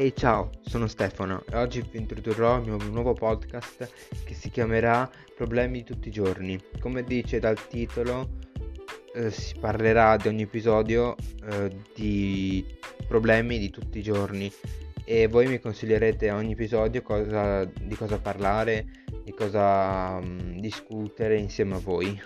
Ehi ciao, sono Stefano e oggi vi introdurrò il mio nuovo podcast che si chiamerà Problemi di tutti i giorni. Come dice dal titolo, eh, si parlerà di ogni episodio eh, di problemi di tutti i giorni e voi mi consiglierete a ogni episodio cosa, di cosa parlare, di cosa mh, discutere insieme a voi.